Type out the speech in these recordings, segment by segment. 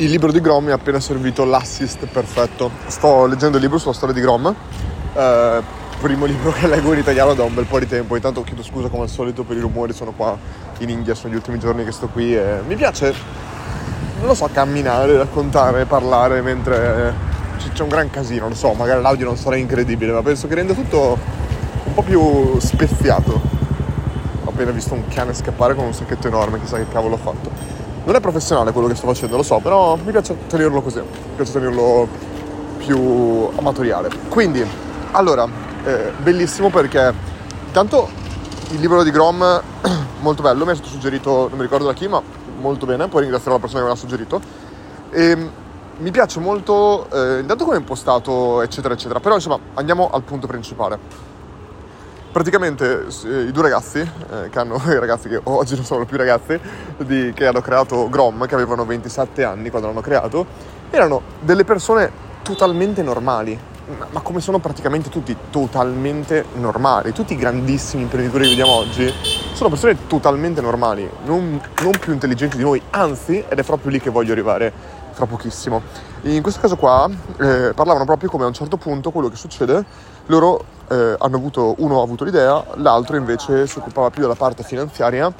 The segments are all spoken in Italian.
il libro di Grom mi ha appena servito l'assist perfetto. Sto leggendo il libro sulla storia di Grom, eh, primo libro che leggo in italiano da un bel po' di tempo. Intanto chiedo scusa come al solito per i rumori, sono qua in India, sono gli ultimi giorni che sto qui e mi piace, non lo so, camminare, raccontare, parlare mentre c'è un gran casino, lo so, magari l'audio non sarà incredibile, ma penso che renda tutto un po' più speziato. Ho appena visto un cane scappare con un sacchetto enorme, chissà che cavolo ho fatto. Non è professionale quello che sto facendo, lo so, però mi piace tenerlo così, mi piace tenerlo più amatoriale. Quindi, allora, eh, bellissimo perché intanto il libro di Grom, molto bello, mi è stato suggerito, non mi ricordo da chi, ma molto bene, poi ringrazierò la persona che me l'ha suggerito. E mi piace molto, eh, intanto come è impostato, eccetera, eccetera, però insomma andiamo al punto principale praticamente eh, i due ragazzi, eh, che hanno, i ragazzi che oggi non sono più ragazzi, di, che hanno creato Grom, che avevano 27 anni quando l'hanno creato, erano delle persone totalmente normali, ma, come sono praticamente tutti totalmente normali. Tutti i grandissimi imprenditori che vediamo oggi sono persone totalmente normali, non, non più intelligenti di noi, anzi, ed è proprio lì che voglio arrivare fra pochissimo. In questo caso qua eh, parlavano proprio come a un certo punto quello che succede, loro eh, hanno avuto, uno ha avuto l'idea, l'altro invece si occupava più della parte finanziaria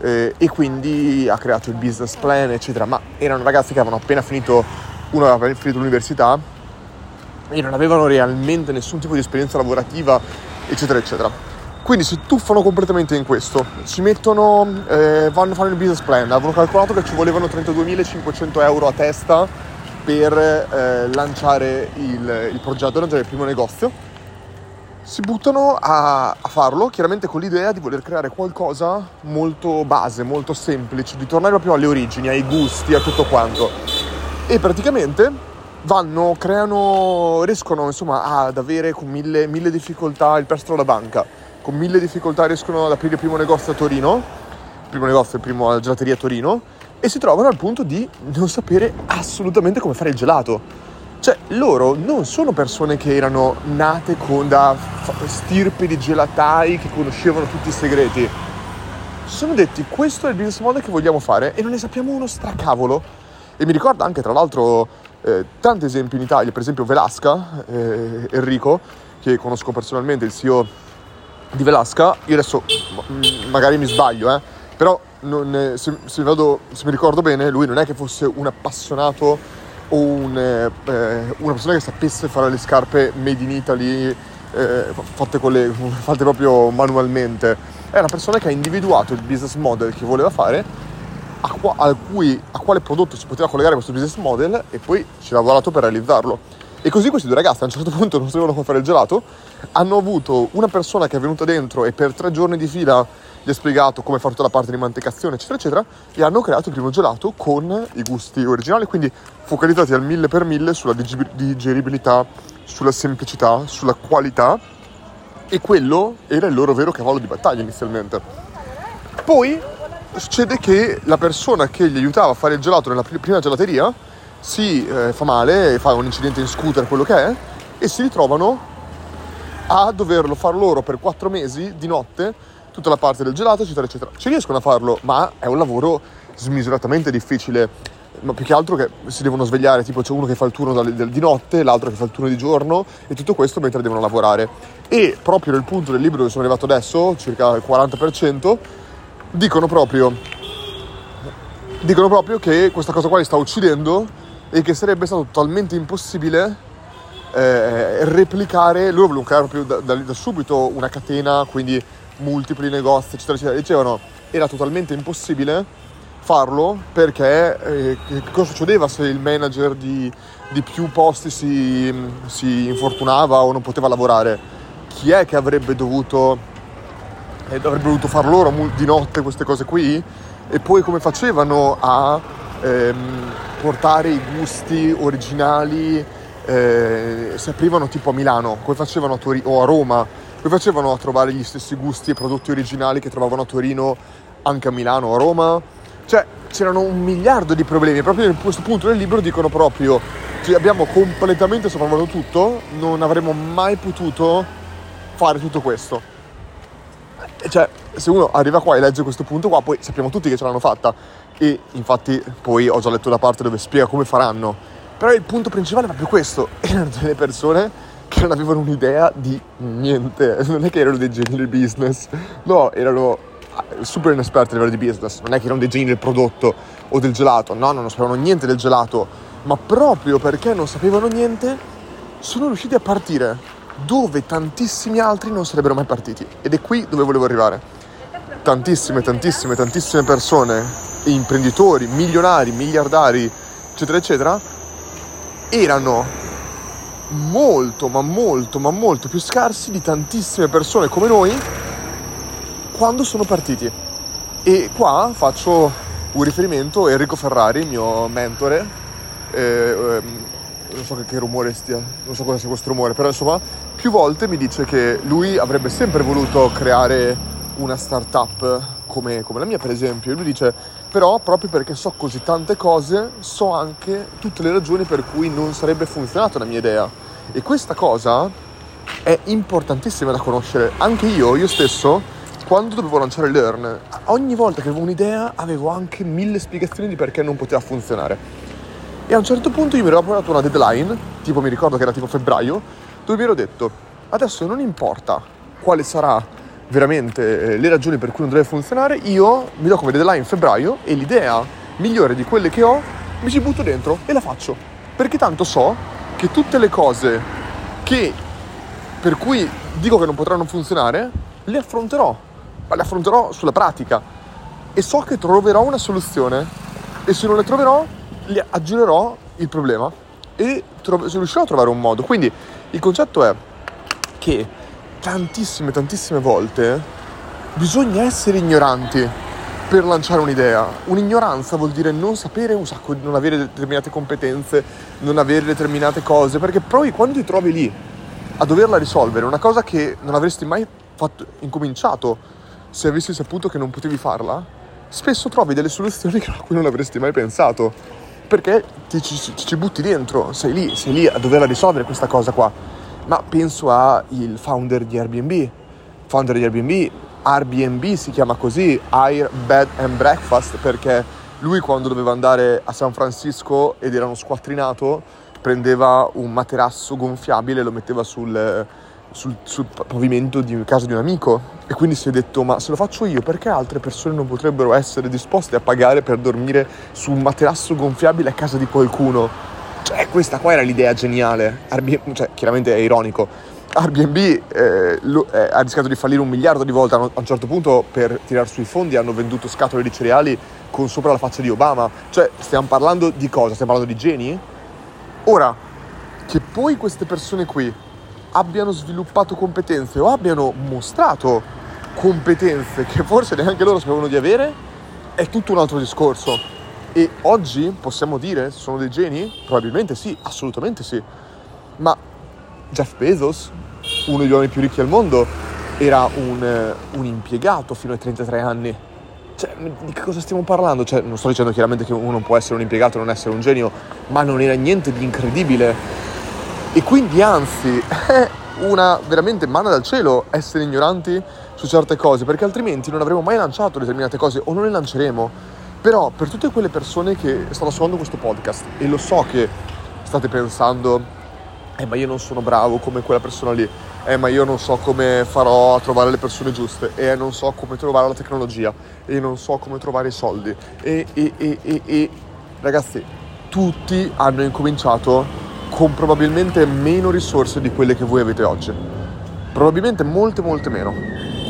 eh, e quindi ha creato il business plan, eccetera. Ma erano ragazzi che avevano appena finito, uno aveva finito l'università e non avevano realmente nessun tipo di esperienza lavorativa, eccetera, eccetera. Quindi si tuffano completamente in questo, ci mettono, eh, vanno a fare il business plan, avevano calcolato che ci volevano 32.500 euro a testa per eh, lanciare il, il progetto, lanciare il primo negozio si buttano a, a, farlo, chiaramente con l'idea di voler creare qualcosa molto base, molto semplice, di tornare proprio alle origini, ai gusti, a tutto quanto. E praticamente vanno, creano, riescono insomma ad avere con mille, mille difficoltà il prestito alla banca, con mille difficoltà riescono ad aprire il primo negozio a Torino, il primo negozio, il primo gelateria a Torino, e si trovano al punto di non sapere assolutamente come fare il gelato cioè, loro non sono persone che erano nate con da stirpe di gelatai che conoscevano tutti i segreti. Si sono detti, questo è il business model che vogliamo fare e non ne sappiamo uno stracavolo. E mi ricorda anche, tra l'altro, eh, tanti esempi in Italia, per esempio Velasca, eh, Enrico, che conosco personalmente, il CEO di Velasca. Io adesso magari mi sbaglio, eh, però non, se, se, vado, se mi ricordo bene, lui non è che fosse un appassionato o un, eh, una persona che sapesse fare le scarpe made in Italy eh, fatte, le, fatte, proprio manualmente. È una persona che ha individuato il business model che voleva fare, a, qua, a, cui, a quale prodotto si poteva collegare questo business model e poi ci ha lavorato per realizzarlo. E così questi due ragazzi a un certo punto non sapevano come fare il gelato, hanno avuto una persona che è venuta dentro e per tre giorni di fila gli ha spiegato come fare tutta la parte di mantecazione, eccetera, eccetera, e hanno creato il primo gelato con i gusti originali, quindi focalizzati al mille per mille sulla digeribilità, sulla semplicità, sulla qualità, e quello era il loro vero cavallo di battaglia inizialmente. Poi succede che la persona che gli aiutava a fare il gelato nella prima gelateria si eh, fa male, fa un incidente in scooter, quello che è, e si ritrovano a doverlo fare loro per quattro mesi di notte tutta la parte del gelato, eccetera, eccetera. Ci riescono a farlo, ma è un lavoro smisuratamente difficile. Ma più che altro che si devono svegliare, tipo c'è uno che fa il turno di notte, l'altro che fa il turno di giorno e tutto questo mentre devono lavorare. E proprio nel punto del libro dove sono arrivato adesso, circa il 40%, dicono proprio, dicono proprio che questa cosa qua li sta uccidendo e che sarebbe stato totalmente impossibile eh, replicare, loro volevano creare proprio da, da, da subito una catena, quindi multipli negozi, eccetera, eccetera, dicevano era totalmente impossibile farlo perché eh, cosa succedeva se il manager di, di più posti si, si, infortunava o non poteva lavorare? Chi è che avrebbe dovuto, eh, avrebbe dovuto far loro di notte queste cose qui? E poi come facevano a ehm, portare i gusti originali eh, se aprivano tipo a Milano, come facevano a Torino o a Roma? Come facevano a trovare gli stessi gusti e prodotti originali che trovavano a Torino anche a Milano a Roma? Cioè, c'erano un miliardo di problemi. Proprio in questo punto del libro dicono proprio: cioè, abbiamo completamente sopravvalutato tutto, non avremmo mai potuto fare tutto questo. cioè, se uno arriva qua e legge questo punto qua, poi sappiamo tutti che ce l'hanno fatta. E infatti poi ho già letto la parte dove spiega come faranno. Però il punto principale è proprio questo. Erano delle persone che non avevano un'idea di niente. Non è che erano dei geni del business. No, erano super inesperti a livello di business. Non è che erano dei geni del prodotto o del gelato. No, non sapevano niente del gelato. Ma proprio perché non sapevano niente, sono riusciti a partire dove tantissimi altri non sarebbero mai partiti. Ed è qui dove volevo arrivare. Tantissime, tantissime, tantissime persone, imprenditori, milionari, miliardari, eccetera, eccetera, erano molto, ma molto, ma molto più scarsi di tantissime persone come noi quando sono partiti. E qua faccio un riferimento a Enrico Ferrari, mio mentore, eh, eh, non so che, che, rumore stia, non so cosa sia questo rumore, però insomma più volte mi dice che lui avrebbe sempre voluto creare una startup come, come la mia per esempio. E lui dice però proprio perché so così tante cose so anche tutte le ragioni per cui non sarebbe funzionata la mia idea. E questa cosa è importantissima da conoscere. Anche io, io stesso, quando dovevo lanciare Learn, ogni volta che avevo un'idea avevo anche mille spiegazioni di perché non poteva funzionare. E a un certo punto io mi ero dato una deadline, tipo mi ricordo che era tipo febbraio, dove mi ero detto, adesso non importa quale sarà veramente eh, le ragioni per cui non deve funzionare, io mi do come deadline in febbraio e l'idea migliore di quelle che ho mi ci butto dentro e la faccio. Perché tanto so che tutte le cose che per cui dico che non potranno funzionare, le affronterò, ma le affronterò sulla pratica e so che troverò una soluzione e se non le troverò aggirerò il problema e tro- riuscirò a trovare un modo. Quindi il concetto è che tantissime, tantissime volte bisogna essere ignoranti per lanciare un'idea. Un'ignoranza vuol dire non sapere un sacco, non avere determinate competenze, non avere determinate cose, perché poi quando ti trovi lì a doverla risolvere, una cosa che non avresti mai fatto, incominciato se avessi saputo che non potevi farla, spesso trovi delle soluzioni a cui non avresti mai pensato perché ti ci, ci, butti dentro, sei lì, sei lì a doverla risolvere questa cosa qua. Ma penso al founder di Airbnb, founder di Airbnb, Airbnb si chiama così, Air Bed and Breakfast, perché lui quando doveva andare a San Francisco ed era uno squattrinato, prendeva un materasso gonfiabile e lo metteva sul, sul, sul, pavimento di casa di un amico. E quindi si è detto ma se lo faccio io perché altre persone non potrebbero essere disposte a pagare per dormire su un materasso gonfiabile a casa di qualcuno cioè questa qua era l'idea geniale Airbnb, cioè chiaramente è ironico Airbnb eh, lo, eh, ha rischiato di fallire un miliardo di volte a un certo punto per tirar sui fondi hanno venduto scatole di cereali con sopra la faccia di Obama cioè stiamo parlando di cosa? stiamo parlando di geni? ora che poi queste persone qui abbiano sviluppato competenze o abbiano mostrato competenze che forse neanche loro sapevano di avere, è tutto un altro discorso. E oggi possiamo dire sono dei geni? Probabilmente sì, assolutamente sì. Ma Jeff Bezos, uno degli uomini più ricchi al mondo, era un, eh, un impiegato fino ai 33 anni. Cioè, di che cosa stiamo parlando? Cioè, non sto dicendo chiaramente che uno può essere un impiegato e non essere un genio, ma non era niente di incredibile e quindi anzi è una veramente manna dal cielo essere ignoranti su certe cose, perché altrimenti non avremmo mai lanciato determinate cose o non le lanceremo. Però per tutte quelle persone che stanno ascoltando questo podcast e lo so che state pensando, eh ma io non sono bravo come quella persona lì, eh ma io non so come farò a trovare le persone giuste, e eh, non so come trovare la tecnologia, e non so come trovare i soldi, e, e, e, e, e ragazzi, tutti hanno incominciato con probabilmente meno risorse di quelle che voi avete oggi. Probabilmente molte, molte meno.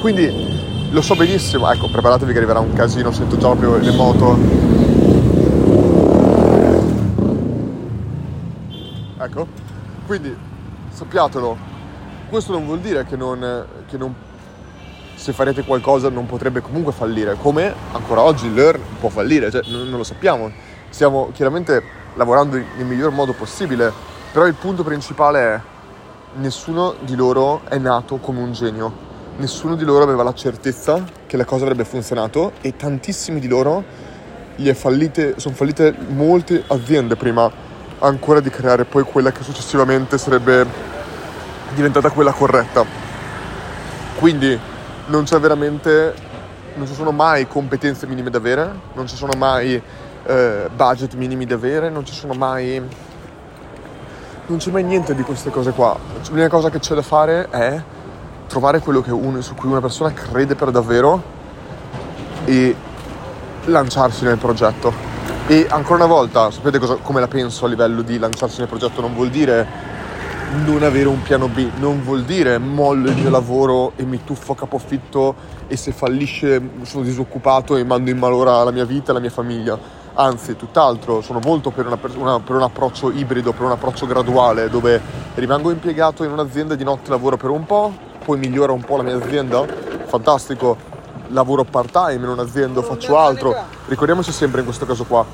Quindi lo so benissimo, ecco, preparatevi che arriverà un casino, sento già proprio le moto. Ecco, quindi sappiatelo, questo non vuol dire che non, che non se farete qualcosa non potrebbe comunque fallire, come ancora oggi Learn può fallire, cioè non, non lo sappiamo. Stiamo chiaramente lavorando nel miglior modo possibile però il punto principale è nessuno di loro è nato come un genio. Nessuno di loro aveva la certezza che la cosa avrebbe funzionato e tantissimi di loro fallite, sono fallite molte aziende prima ancora di creare poi quella che successivamente sarebbe diventata quella corretta. Quindi non c'è veramente, non ci sono mai competenze minime da avere, non ci sono mai eh, budget minimi da avere, non ci sono mai... Non c'è mai niente di queste cose qua. L'unica cosa che c'è da fare è trovare quello uno, su cui una persona crede per davvero e lanciarsi nel progetto. E ancora una volta, sapete cosa, come la penso a livello di lanciarsi nel progetto? Non vuol dire non avere un piano B, non vuol dire mollo il mio lavoro e mi tuffo a capofitto e se fallisce sono disoccupato e mando in malora la mia vita e la mia famiglia. Anzi, tutt'altro, sono molto per, una, una, per un approccio ibrido, per un approccio graduale, dove rimango impiegato in un'azienda di notte lavoro per un po', poi migliora un po' la mia azienda, fantastico, lavoro part time in un'azienda, faccio altro. Ricordiamoci sempre in questo caso qua,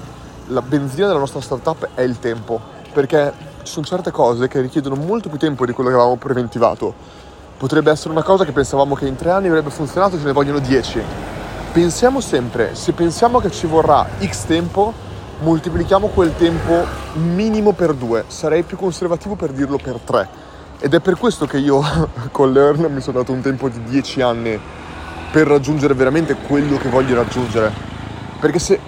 la benzina della nostra startup è il tempo, perché ci sono certe cose che richiedono molto più tempo di quello che avevamo preventivato. Potrebbe essere una cosa che pensavamo che in tre anni avrebbe funzionato, ce ne vogliono dieci. Pensiamo sempre, se pensiamo che ci vorrà X tempo, moltiplichiamo quel tempo minimo per due. Sarei più conservativo per dirlo per tre. Ed è per questo che io con Learn mi sono dato un tempo di dieci anni per raggiungere veramente quello che voglio raggiungere. Perché se,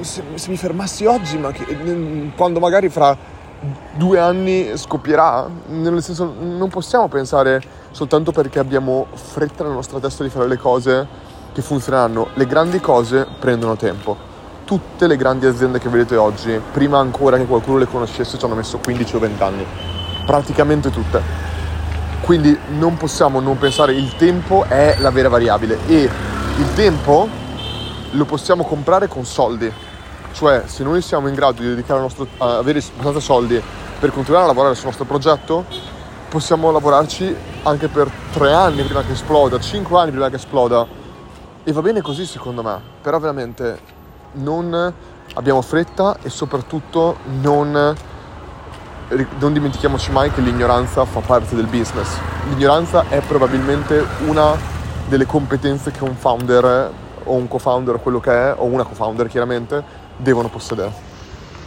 se, se mi fermassi oggi, ma che, quando magari fra due anni scoppierà? Nel senso, non possiamo pensare soltanto perché abbiamo fretta nella nostra testa di fare le cose che funzioneranno. Le grandi cose prendono tempo. Tutte le grandi aziende che vedete oggi, prima ancora che qualcuno le conoscesse, ci hanno messo 15 o 20 anni. Praticamente tutte. Quindi non possiamo non pensare il tempo è la vera variabile e il tempo lo possiamo comprare con soldi cioè, se noi siamo in grado di dedicare nostro, a avere abbastanza soldi per continuare a lavorare sul nostro progetto, possiamo lavorarci anche per tre anni prima che esploda, cinque anni prima che esploda. E va bene così secondo me, però veramente non abbiamo fretta e soprattutto non, non dimentichiamoci mai che l'ignoranza fa parte del business. L'ignoranza è probabilmente una delle competenze che un founder o un co-founder, quello che è, o una co-founder chiaramente, devono possedere.